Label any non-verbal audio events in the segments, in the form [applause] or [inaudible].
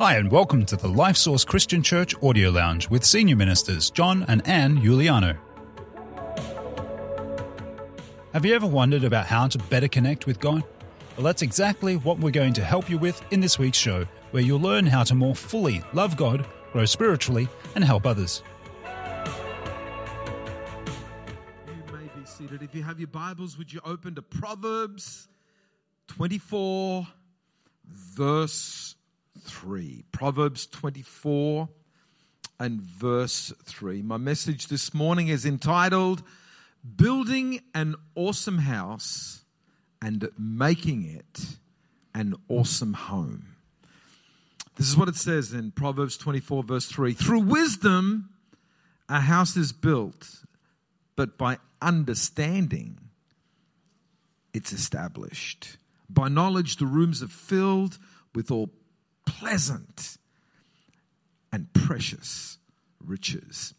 Hi, and welcome to the Life Source Christian Church Audio Lounge with Senior Ministers John and Anne Giuliano. Have you ever wondered about how to better connect with God? Well, that's exactly what we're going to help you with in this week's show, where you'll learn how to more fully love God, grow spiritually, and help others. You may be seated. If you have your Bibles, would you open to Proverbs 24, verse 3. Proverbs 24 and verse 3. My message this morning is entitled Building an Awesome House and Making It an Awesome Home. This is what it says in Proverbs 24, verse 3. Through wisdom, a house is built, but by understanding, it's established. By knowledge, the rooms are filled with all pleasant and precious riches.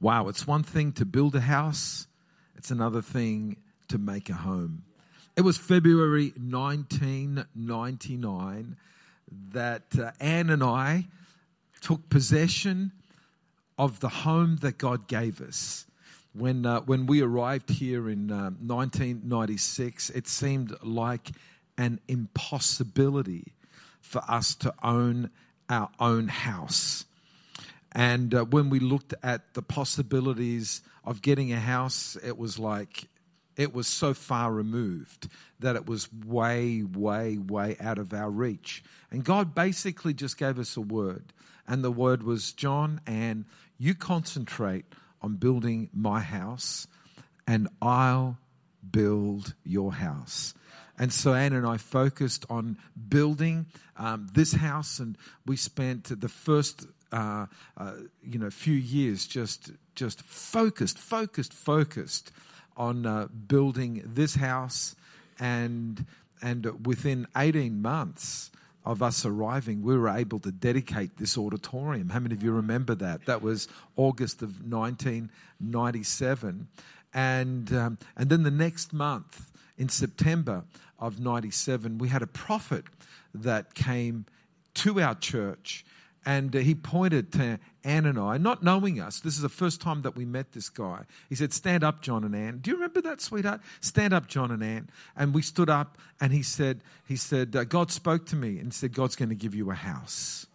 Wow, it's one thing to build a house, it's another thing to make a home. It was February 1999 that uh, Anne and I took possession of the home that God gave us. When, uh, when we arrived here in uh, 1996, it seemed like an impossibility for us to own our own house. And uh, when we looked at the possibilities of getting a house, it was like it was so far removed that it was way, way, way out of our reach. And God basically just gave us a word. And the word was, John, and you concentrate on building my house, and I'll build your house. And so Anne and I focused on building um, this house, and we spent the first uh, uh, you know few years just just focused, focused, focused on uh, building this house, and and within eighteen months of us arriving, we were able to dedicate this auditorium. How many of you remember that? That was August of 1997. And, um, and then the next month, in September of 97, we had a prophet that came to our church and uh, he pointed to Anne and I, not knowing us. This is the first time that we met this guy. He said, Stand up, John and Anne. Do you remember that, sweetheart? Stand up, John and Anne. And we stood up and he said, he said uh, God spoke to me and said, God's going to give you a house.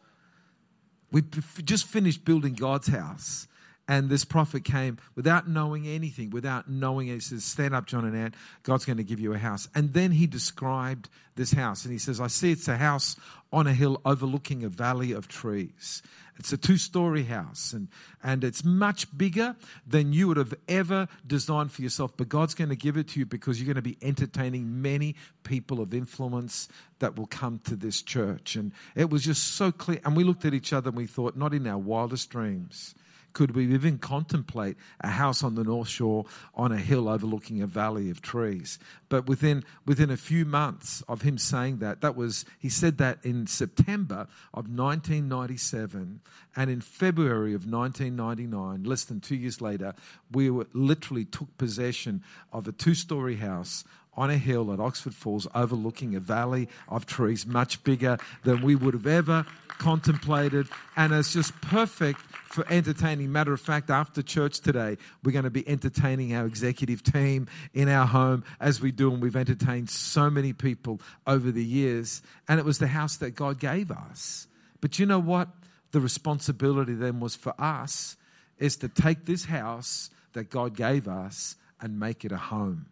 We just finished building God's house. And this prophet came without knowing anything, without knowing it. He says, Stand up, John and Anne. God's going to give you a house. And then he described this house. And he says, I see it's a house on a hill overlooking a valley of trees. It's a two story house and, and it's much bigger than you would have ever designed for yourself. But God's going to give it to you because you're going to be entertaining many people of influence that will come to this church. And it was just so clear. And we looked at each other and we thought, not in our wildest dreams could we even contemplate a house on the North Shore on a hill overlooking a valley of trees? But within, within a few months of him saying that, that was, he said that in September of 1997. And in February of 1999, less than two years later, we were, literally took possession of a two story house on a hill at Oxford Falls overlooking a valley of trees much bigger than we would have ever contemplated. And it's just perfect for entertaining. Matter of fact, after church today, we're going to be entertaining our executive team in our home as we do, and we've entertained so many people over the years. And it was the house that God gave us. But you know what? The responsibility then was for us is to take this house that God gave us and make it a home.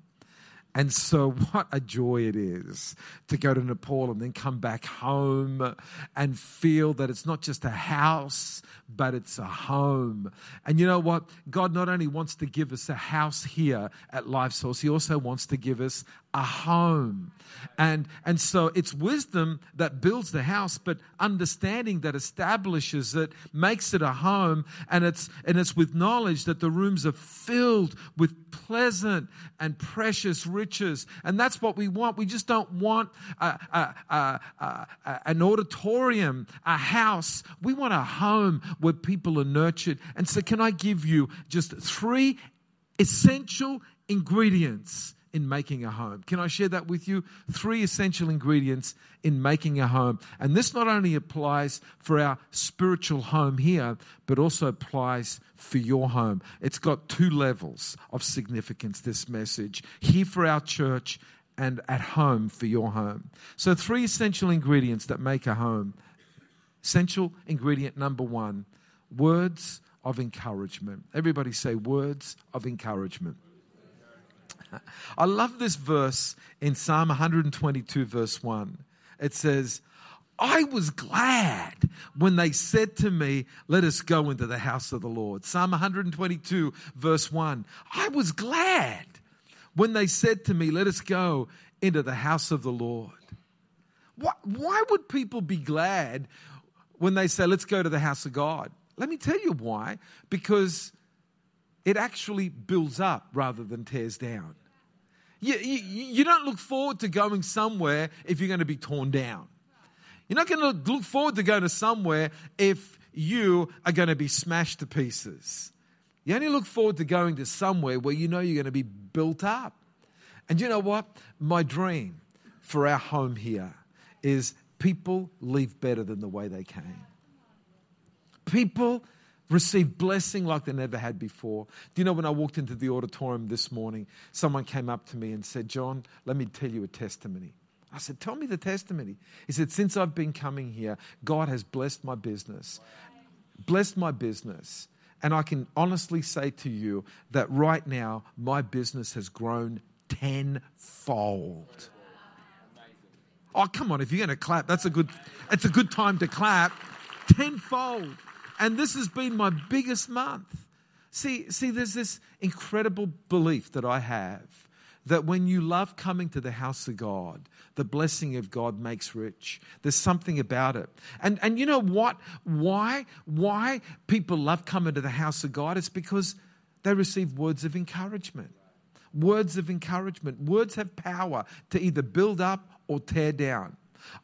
And so, what a joy it is to go to Nepal and then come back home and feel that it's not just a house, but it's a home. And you know what? God not only wants to give us a house here at Life Source, He also wants to give us a home. And, and so it's wisdom that builds the house, but understanding that establishes it, makes it a home, and it's, and it's with knowledge that the rooms are filled with pleasant and precious riches. And that's what we want. We just don't want a, a, a, an auditorium, a house. We want a home where people are nurtured. And so, can I give you just three essential ingredients in making a home. Can I share that with you? Three essential ingredients in making a home. And this not only applies for our spiritual home here, but also applies for your home. It's got two levels of significance, this message here for our church and at home for your home. So, three essential ingredients that make a home. Essential ingredient number one words of encouragement. Everybody say words of encouragement. [laughs] I love this verse in Psalm 122, verse 1. It says, I was glad when they said to me, Let us go into the house of the Lord. Psalm 122, verse 1. I was glad when they said to me, Let us go into the house of the Lord. Why, why would people be glad when they say, Let's go to the house of God? Let me tell you why. Because it actually builds up rather than tears down. You, you, you, don't look forward to going somewhere if you're going to be torn down. You're not going to look forward to going to somewhere if you are going to be smashed to pieces. You only look forward to going to somewhere where you know you're going to be built up. And you know what? My dream for our home here is people leave better than the way they came. People received blessing like they never had before. Do you know when I walked into the auditorium this morning, someone came up to me and said, John, let me tell you a testimony. I said, Tell me the testimony. He said, Since I've been coming here, God has blessed my business, blessed my business. And I can honestly say to you that right now, my business has grown tenfold. Oh, come on, if you're going to clap, that's a good, it's a good time to clap. Tenfold. And this has been my biggest month. See, see, there's this incredible belief that I have that when you love coming to the house of God, the blessing of God makes rich. There's something about it. And, and you know what? Why? Why people love coming to the house of God? It's because they receive words of encouragement. Words of encouragement. Words have power to either build up or tear down.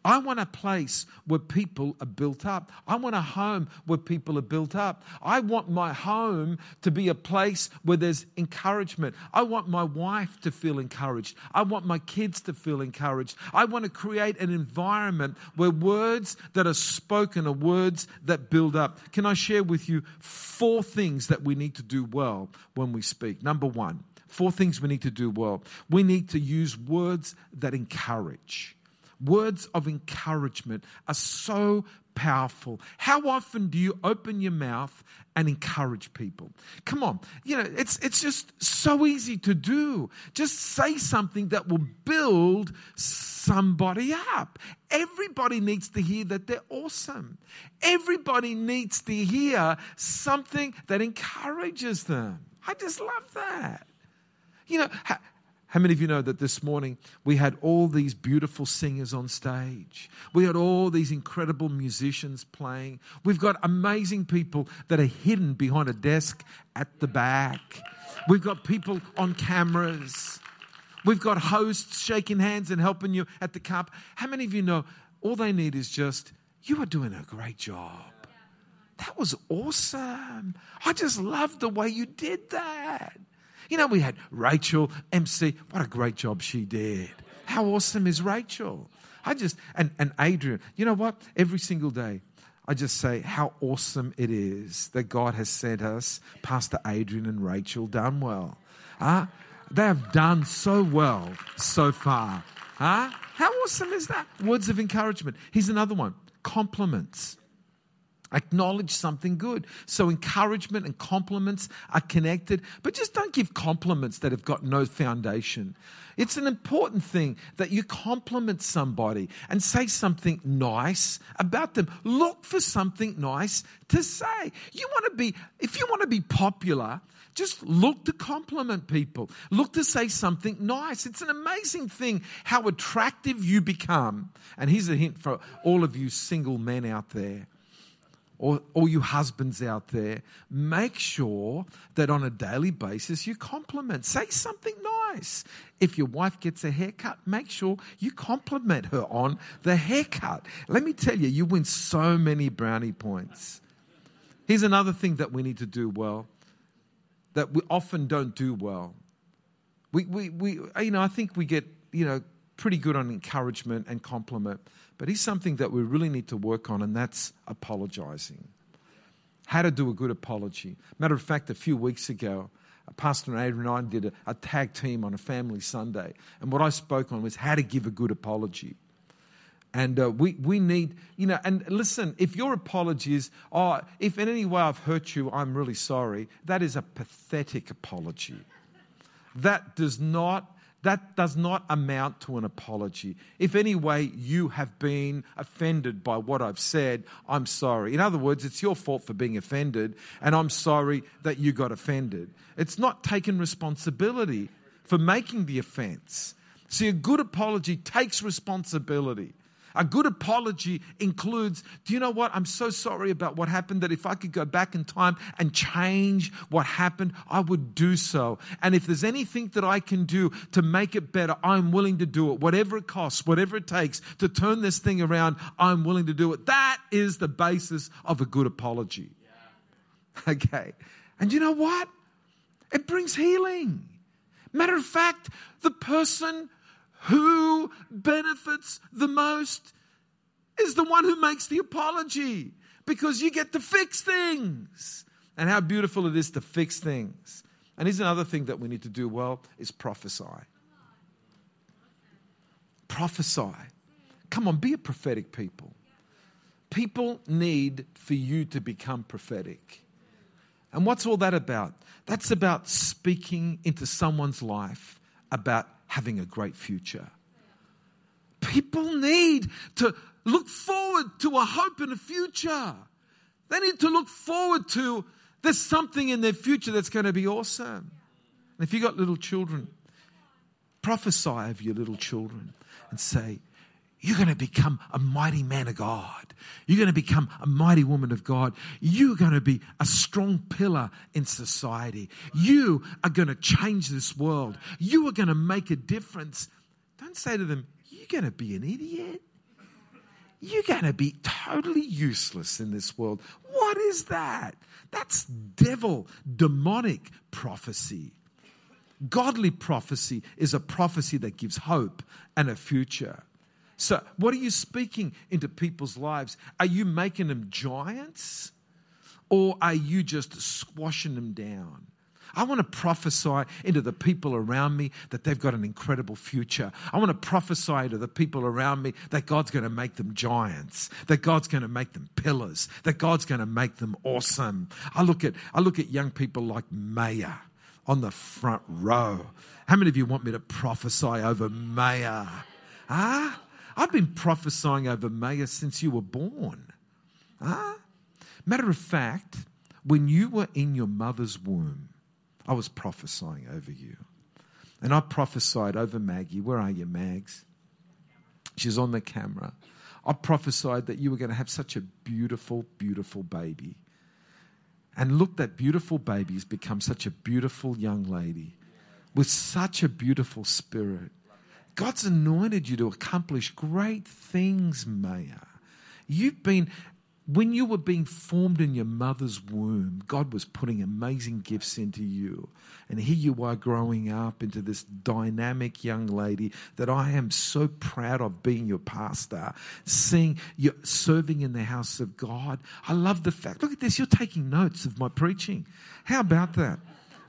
I want a place where people are built up. I want a home where people are built up. I want my home to be a place where there's encouragement. I want my wife to feel encouraged. I want my kids to feel encouraged. I want to create an environment where words that are spoken are words that build up. Can I share with you four things that we need to do well when we speak? Number one, four things we need to do well. We need to use words that encourage. Words of encouragement are so powerful. How often do you open your mouth and encourage people? Come on. You know, it's it's just so easy to do. Just say something that will build somebody up. Everybody needs to hear that they're awesome. Everybody needs to hear something that encourages them. I just love that. You know, how many of you know that this morning we had all these beautiful singers on stage? We had all these incredible musicians playing. We've got amazing people that are hidden behind a desk at the back. We've got people on cameras. We've got hosts shaking hands and helping you at the cup. How many of you know all they need is just, you are doing a great job. That was awesome. I just love the way you did that. You know, we had Rachel MC. What a great job she did. How awesome is Rachel? I just, and, and Adrian, you know what? Every single day, I just say how awesome it is that God has sent us, Pastor Adrian and Rachel Dunwell. Huh? They have done so well so far. Huh? How awesome is that? Words of encouragement. Here's another one compliments. Acknowledge something good. So encouragement and compliments are connected, but just don't give compliments that have got no foundation. It's an important thing that you compliment somebody and say something nice about them. Look for something nice to say. You want to be, if you want to be popular, just look to compliment people. Look to say something nice. It's an amazing thing how attractive you become. And here's a hint for all of you single men out there or all you husbands out there, make sure that on a daily basis you compliment. Say something nice. If your wife gets a haircut, make sure you compliment her on the haircut. Let me tell you, you win so many brownie points. Here's another thing that we need to do well that we often don't do well. We, we, we, you know, I think we get, you know, pretty good on encouragement and compliment, but here's something that we really need to work on, and that's apologizing. How to do a good apology. Matter of fact, a few weeks ago, Pastor Adrian and I did a, a, tag team on a family Sunday. And what I spoke on was how to give a good apology. And uh, we, we need, you know, and listen, if your apology is, oh, if in any way I've hurt you, I'm really sorry, that is a pathetic apology. That does not that does not amount to an apology. If any way you have been offended by what I've said, I'm sorry. In other words, it's your fault for being offended, and I'm sorry that you got offended. It's not taking responsibility for making the offense. See, a good apology takes responsibility. A good apology includes, do you know what? I'm so sorry about what happened that if I could go back in time and change what happened, I would do so. And if there's anything that I can do to make it better, I'm willing to do it. Whatever it costs, whatever it takes to turn this thing around, I'm willing to do it. That is the basis of a good apology. [laughs] Okay. And you know what? It brings healing. Matter of fact, the person who benefits the most is the one who makes the apology because you get to fix things. And how beautiful it is to fix things. And here's another thing that we need to do well is prophesy. Prophesy. Come on, be a prophetic people. People need for you to become prophetic. And what's all that about? That's about speaking into someone's life about having a great future. People need to look forward to a hope and a future. They need to look forward to there's something in their future that's going to be awesome. And if you've got little children, prophesy over your little children and say, You're going to become a mighty man of God. You're going to become a mighty woman of God. You're going to be a strong pillar in society. You are going to change this world. You are going to make a difference. Don't say to them, You're going to be an idiot. You're going to be totally useless in this world. What is that? That's devil, demonic prophecy. Godly prophecy is a prophecy that gives hope and a future. So, what are you speaking into people's lives? Are you making them giants or are you just squashing them down? I want to prophesy into the people around me that they've got an incredible future. I want to prophesy to the people around me that God's going to make them giants, that God's going to make them pillars, that God's going to make them awesome. I look at I look at young people like Maya on the front row. How many of you want me to prophesy over Maya? Ah? Huh? I've been prophesying over Maya since you were born. Huh? Matter of fact, when you were in your mother's womb, I was prophesying over you. And I prophesied over Maggie. Where are you, Mags? She's on the camera. I prophesied that you were going to have such a beautiful, beautiful baby. And look, that beautiful baby has become such a beautiful young lady with such a beautiful spirit. God's anointed you to accomplish great things, Maya. You've been, when you were being formed in your mother's womb, God was putting amazing gifts into you. And here you are growing up into this dynamic young lady that I am so proud of being your pastor, seeing you serving in the house of God. I love the fact, look at this, you're taking notes of my preaching. How about that?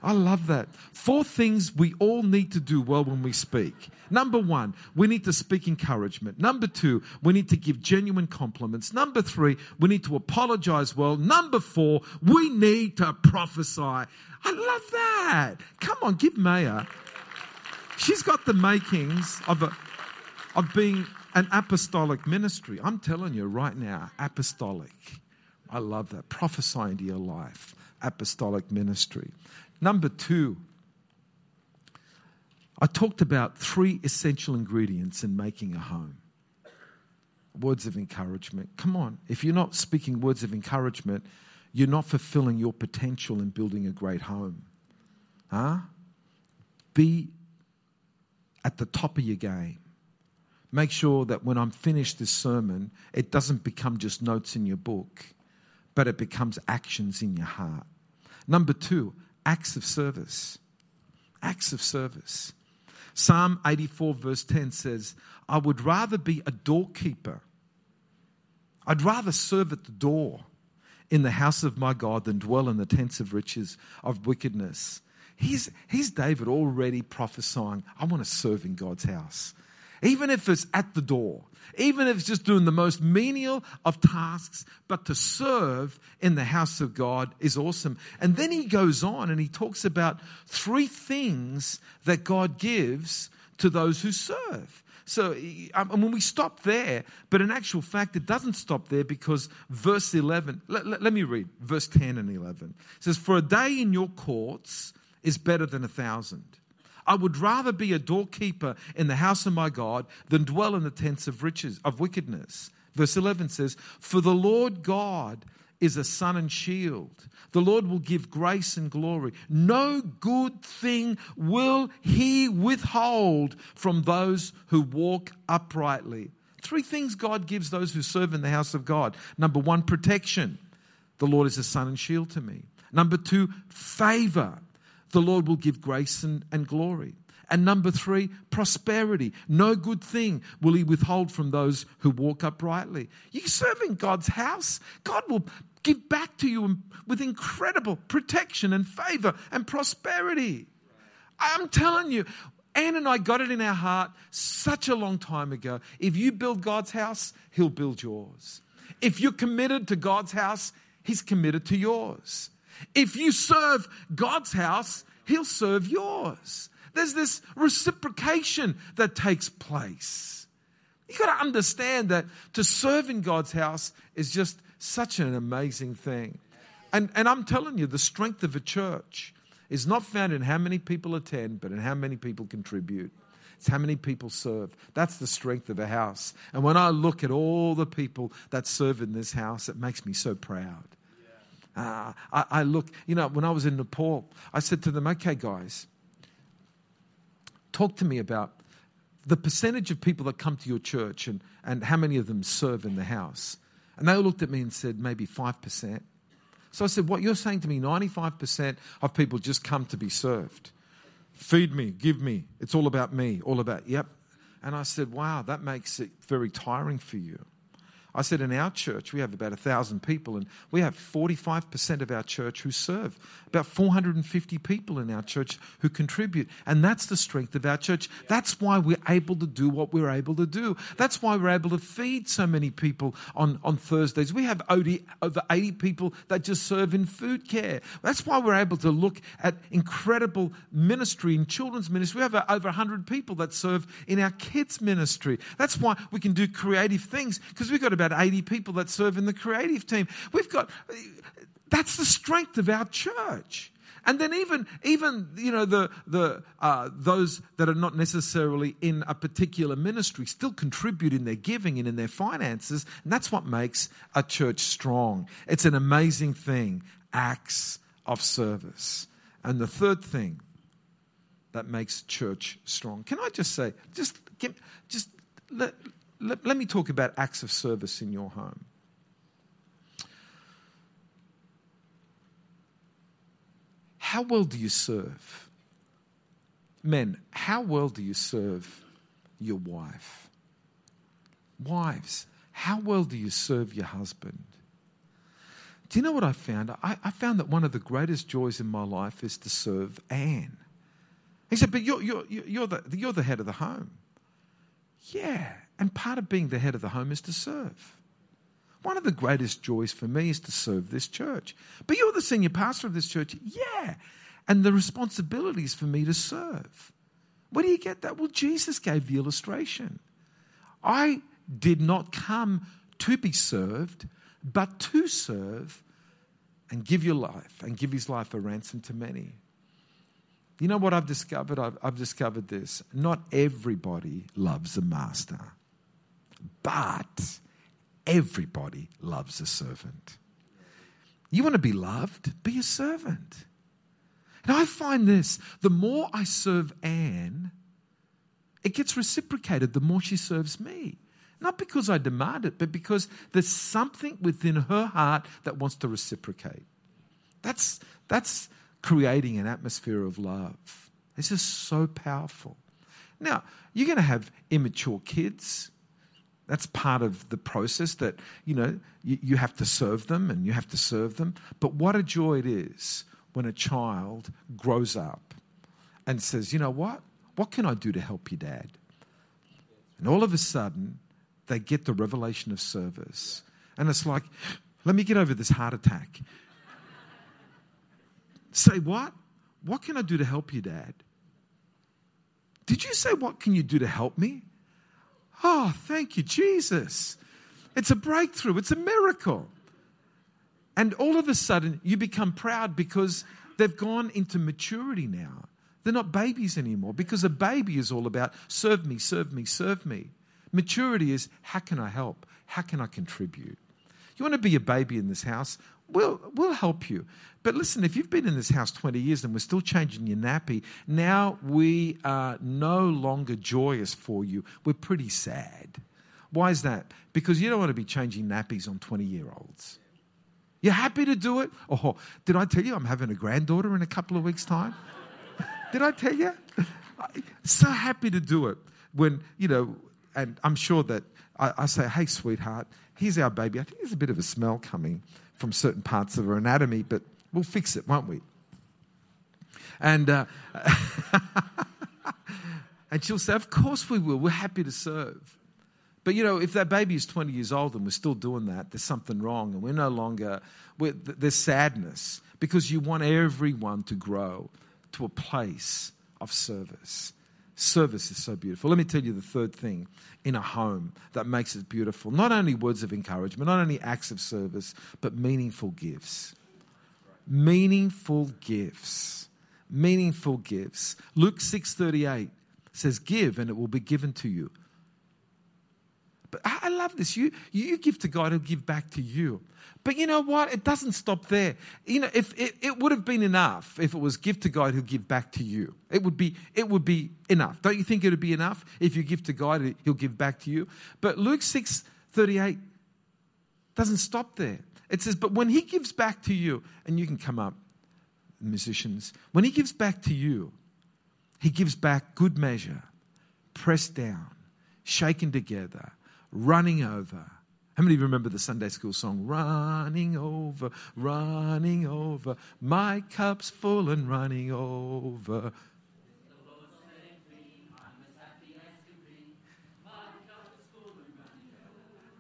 I love that. Four things we all need to do well when we speak. Number one, we need to speak encouragement. Number two, we need to give genuine compliments. Number three, we need to apologize well. Number four, we need to prophesy. I love that. Come on, give Maya. She's got the makings of a, of being an apostolic ministry. I'm telling you right now, apostolic. I love that. Prophesy into your life, apostolic ministry. Number two, I talked about three essential ingredients in making a home words of encouragement. Come on, if you're not speaking words of encouragement, you're not fulfilling your potential in building a great home. Huh? Be at the top of your game. Make sure that when I'm finished this sermon, it doesn't become just notes in your book, but it becomes actions in your heart. Number two, acts of service. acts of service. Psalm 84, verse 10 says, I would rather be a doorkeeper. I'd rather serve at the door in the house of my God than dwell in the tents of riches of wickedness. He's, he's David already prophesying, I want to serve in God's house. Even if it's at the door, even if it's just doing the most menial of tasks, but to serve in the house of God is awesome. And then he goes on and he talks about three things that God gives to those who serve. So um, when we stop there, but in actual fact, it doesn't stop there because verse 11, let, let, let me read verse 10 and 11. It says, For a day in your courts is better than a thousand. I would rather be a doorkeeper in the house of my God than dwell in the tents of riches, of wickedness. Verse 11 says, For the Lord God is a sun and shield. The Lord will give grace and glory. No good thing will he withhold from those who walk uprightly. Three things God gives those who serve in the house of God. Number one, protection. The Lord is a sun and shield to me. Number two, favor. The Lord will give grace and, and glory. And number three, prosperity. No good thing will he withhold from those who walk uprightly. You serve in God's house, God will give back to you with incredible protection and favor and prosperity. I'm telling you, Anne and I got it in our heart such a long time ago. If you build God's house, He'll build yours. If you're committed to God's house, He's committed to yours. If you serve God's house, He'll serve yours. There's this reciprocation that takes place. You've got to understand that to serve in God's house is just such an amazing thing. And, and I'm telling you, the strength of a church is not found in how many people attend, but in how many people contribute. It's how many people serve. That's the strength of a house. And when I look at all the people that serve in this house, it makes me so proud. Uh, I, I look, you know, when I was in Nepal, I said to them, okay, guys, talk to me about the percentage of people that come to your church and, and how many of them serve in the house. And they all looked at me and said, maybe 5%. So I said, What you're saying to me, 95% of people just come to be served. Feed me, give me. It's all about me, all about, yep. And I said, Wow, that makes it very tiring for you. I said, in our church, we have about a thousand people, and we have 45% of our church who serve. About 450 people in our church who contribute. And that's the strength of our church. That's why we're able to do what we're able to do. That's why we're able to feed so many people on, on Thursdays. We have over 80 people that just serve in food care. That's why we're able to look at incredible ministry in children's ministry. We have over 100 people that serve in our kids' ministry. That's why we can do creative things because we've got about about 80 people that serve in the creative team. We've got, that's the strength of our church. And then even, even you know, the, the, uh, those that are not necessarily in a particular ministry still contribute in their giving and in their finances. And that's what makes a church strong. It's an amazing thing, acts of service. And the third thing that makes church strong. Can I just say, just, just let, let, let me talk about acts of service in your home. How well do you serve? Men, how well do you serve your wife? Wives, how well do you serve your husband? Do you know what I found? I, I, found that one of the greatest joys in my life is to serve Anne. He said, But you're, you're, you're, the, you're the head of the home. Yeah. And part of being the head of the home is to serve. One of the greatest joys for me is to serve this church. But you're the senior pastor of this church. Yeah. And the responsibility is for me to serve. Where do you get that? Well, Jesus gave the illustration. I did not come to be served, but to serve and give your life and give his life a ransom to many. You know what I've discovered? I've, I've discovered this. Not everybody loves a master, but everybody loves a servant. You want to be loved? Be a servant. And I find this the more I serve Anne, it gets reciprocated the more she serves me. Not because I demand it, but because there's something within her heart that wants to reciprocate. That's, that's creating an atmosphere of love. This is so powerful. Now, you're going to have immature kids. That's part of the process that, you know, you, you have to serve them and you have to serve them. But what a joy it is when a child grows up and says, you know what? What can I do to help you, Dad? And all of a sudden, they get the revelation of service. And it's like, let me get over this heart attack. say, what? What can I do to help you, Dad? Did you say, What can you do to help me? Oh, thank you, Jesus. It's a breakthrough, it's a miracle. And all of a sudden, you become proud because they've gone into maturity now. They're not babies anymore because a baby is all about serve me, serve me, serve me. Maturity is how can I help? How can I contribute? You want to be a baby in this house? We'll, we'll help you. But listen, if you've been in this house 20 years and we're still changing your nappy, now we are no longer joyous for you. We're pretty sad. Why is that? Because you don't want to be changing nappies on 20 year olds. You're happy to do it? Oh, did I tell you I'm having a granddaughter in a couple of weeks' time? [laughs] did I tell you? So happy to do it when, you know, and I'm sure that I, I say, hey, sweetheart, here's our baby. I think there's a bit of a smell coming from certain parts of her anatomy, but we'll fix it, won't we? And, uh, [laughs] and she'll say, Of course we will. We're happy to serve. But you know, if that baby is 20 years old and we're still doing that, there's something wrong, and we're no longer, we're, there's sadness because you want everyone to grow to a place of service. Service is so beautiful. Let me tell you the third thing in a home that makes it beautiful. Not only words of encouragement, not only acts of service, but meaningful gifts. Meaningful gifts. Meaningful gifts. Luke 6:38 says, Give and it will be given to you. But I love this. You, you give to God, He'll give back to you. But you know what? It doesn't stop there. You know, if it, it would have been enough if it was give to God, He'll give back to you. It would be it would be enough. Don't you think it would be enough if you give to God, He'll give back to you? But Luke six thirty eight doesn't stop there. It says, but when He gives back to you, and you can come up, musicians, when He gives back to you, He gives back good measure, pressed down, shaken together, running over how many of you remember the Sunday school song, Running Over, Running Over, My cup's full and running over?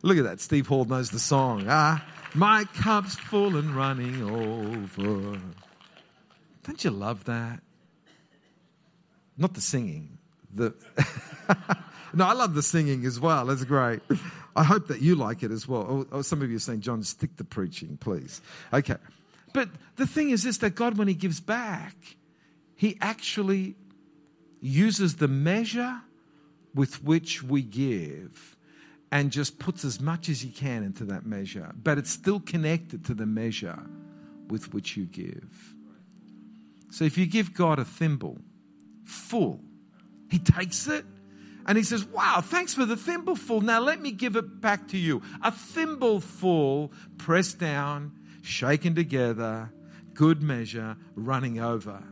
Look at that. Steve Hall knows the song. Ah, my cup's full and running over. Don't you love that? Not the singing. The [laughs] no, I love the singing as well. It's great. I hope that you like it as well. Or, or some of you are saying, John, stick to preaching, please. Okay. But the thing is this that God, when He gives back, He actually uses the measure with which we give and just puts as much as He can into that measure. But it's still connected to the measure with which you give. So if you give God a thimble full, He takes it and he says, Wow, thanks for the thimbleful. Now let me give it back to you. A thimbleful pressed down, shaken together, good measure, running over.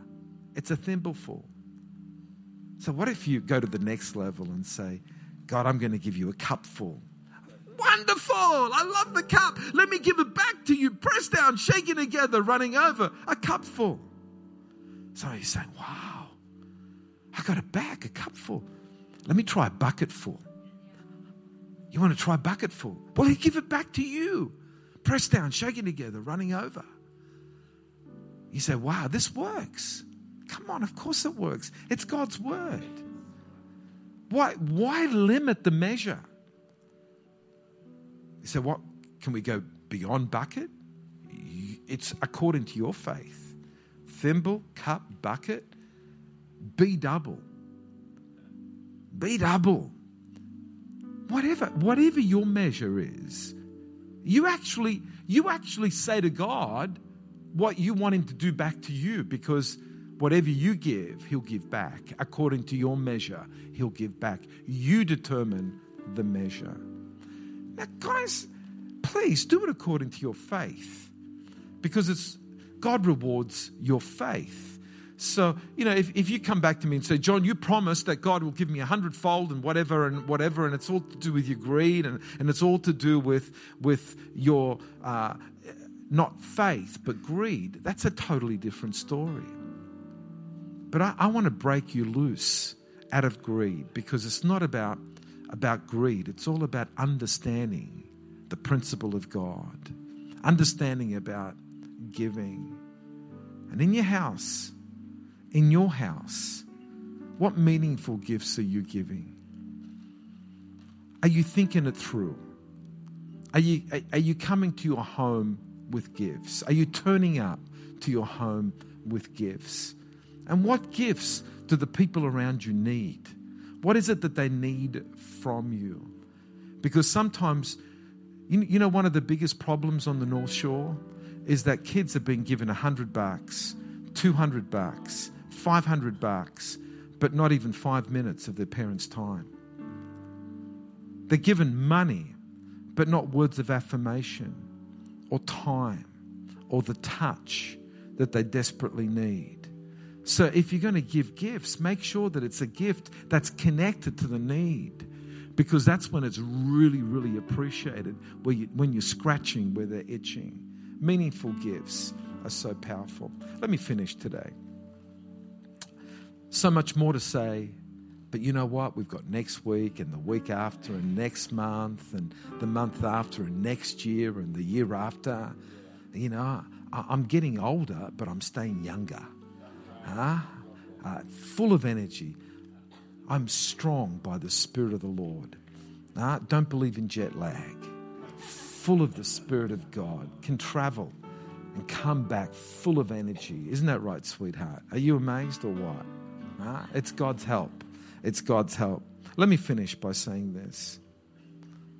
It's a thimbleful. So, what if you go to the next level and say, God, I'm going to give you a cupful? Wonderful. I love the cup. Let me give it back to you. Pressed down, shaken together, running over. A cupful. So you're saying, wow, I got a bag, a cupful. Let me try a bucketful. You want to try a bucketful? Well, he give it back to you. Press down, shaking together, running over. You say, wow, this works. Come on, of course it works. It's God's word. Why, why limit the measure? You say, what? Can we go beyond bucket? It's according to your faith. Thimble, cup, bucket, B-double B-double. Whatever, whatever your measure is, you actually, you actually say to God what you want Him to do back to you because whatever you give, He'll give back. According to your measure, He'll give back. You determine the measure. Now, guys, please do it according to your faith because it's God rewards your faith. So, you know, if, if you come back to me and say, John, you promised that God will give me a hundredfold and whatever and whatever, and it's all to do with your greed and, and it's all to do with, with your uh, not faith, but greed, that's a totally different story. But I, I want to break you loose out of greed because it's not about, about greed, it's all about understanding the principle of God, understanding about giving. And in your house, in your house, what meaningful gifts are you giving? Are you thinking it through? Are you, are you coming to your home with gifts? Are you turning up to your home with gifts? And what gifts do the people around you need? What is it that they need from you? Because sometimes, you know, one of the biggest problems on the North Shore is that kids have been given 100 bucks, 200 bucks, 500 bucks, but not even five minutes of their parents' time. They're given money, but not words of affirmation or time or the touch that they desperately need. So, if you're going to give gifts, make sure that it's a gift that's connected to the need because that's when it's really, really appreciated where you, when you're scratching where they're itching. Meaningful gifts are so powerful. Let me finish today. So much more to say, but you know what? We've got next week and the week after and next month and the month after and next year and the year after. You know, I'm getting older, but I'm staying younger. Huh? Uh, full of energy. I'm strong by the Spirit of the Lord. Uh, don't believe in jet lag. Full of the Spirit of God. Can travel and come back full of energy. Isn't that right, sweetheart? Are you amazed or what? It's God's help. It's God's help. Let me finish by saying this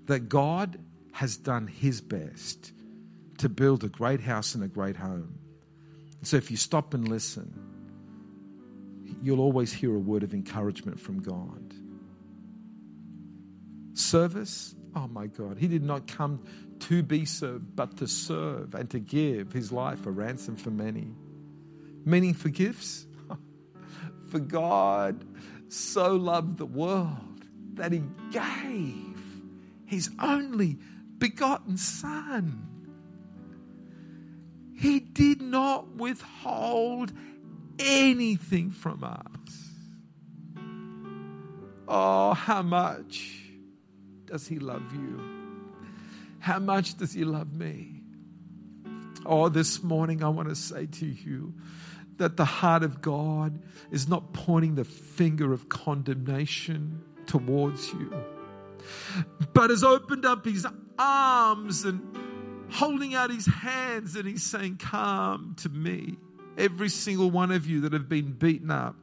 that God has done his best to build a great house and a great home. So if you stop and listen, you'll always hear a word of encouragement from God. Service, oh my God, he did not come to be served, but to serve and to give his life a ransom for many. Meaning for gifts, for God so loved the world that he gave his only begotten Son. He did not withhold anything from us. Oh, how much does he love you? How much does he love me? Oh, this morning I want to say to you that the heart of God is not pointing the finger of condemnation towards you, but has opened up his arms and holding out his hands and he's saying, Come to me. Every single one of you that have been beaten up,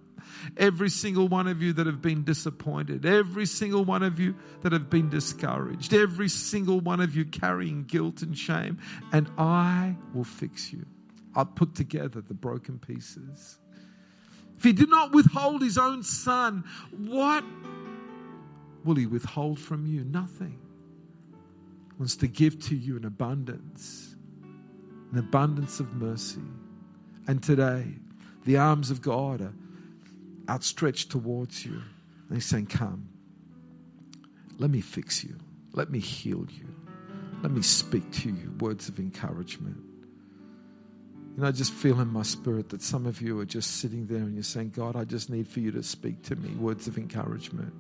every single one of you that have been disappointed, every single one of you that have been discouraged, every single one of you carrying guilt and shame, and I will fix you. I'll put together the broken pieces. If he did not withhold his own son, what will he withhold from you? Nothing. He wants to give to you an abundance, an abundance of mercy. And today, the arms of God are outstretched towards you. And he's saying, Come, let me fix you. Let me heal you. Let me speak to you words of encouragement. And I just feel in my spirit that some of you are just sitting there and you're saying, God, I just need for you to speak to me words of encouragement.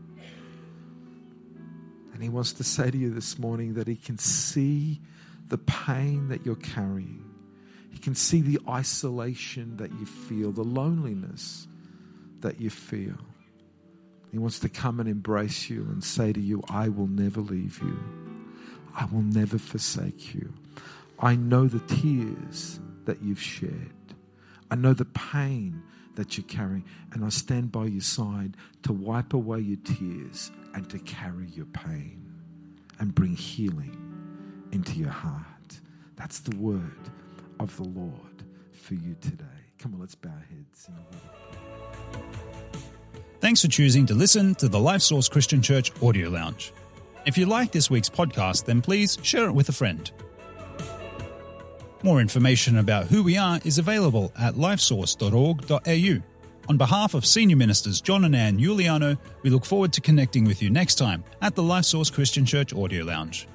And He wants to say to you this morning that He can see the pain that you're carrying, He can see the isolation that you feel, the loneliness that you feel. He wants to come and embrace you and say to you, I will never leave you. I will never forsake you. I know the tears that you've shared. I know the pain that you're carrying, and I stand by your side to wipe away your tears and to carry your pain and bring healing into your heart. That's the word of the Lord for you today. Come on, let's bow our heads. Thanks for choosing to listen to the Life Source Christian Church Audio Lounge. If you like this week's podcast, then please share it with a friend. More information about who we are is available at lifesource.org.au. On behalf of Senior Ministers John and Anne Giuliano, we look forward to connecting with you next time at the Life Source Christian Church Audio Lounge.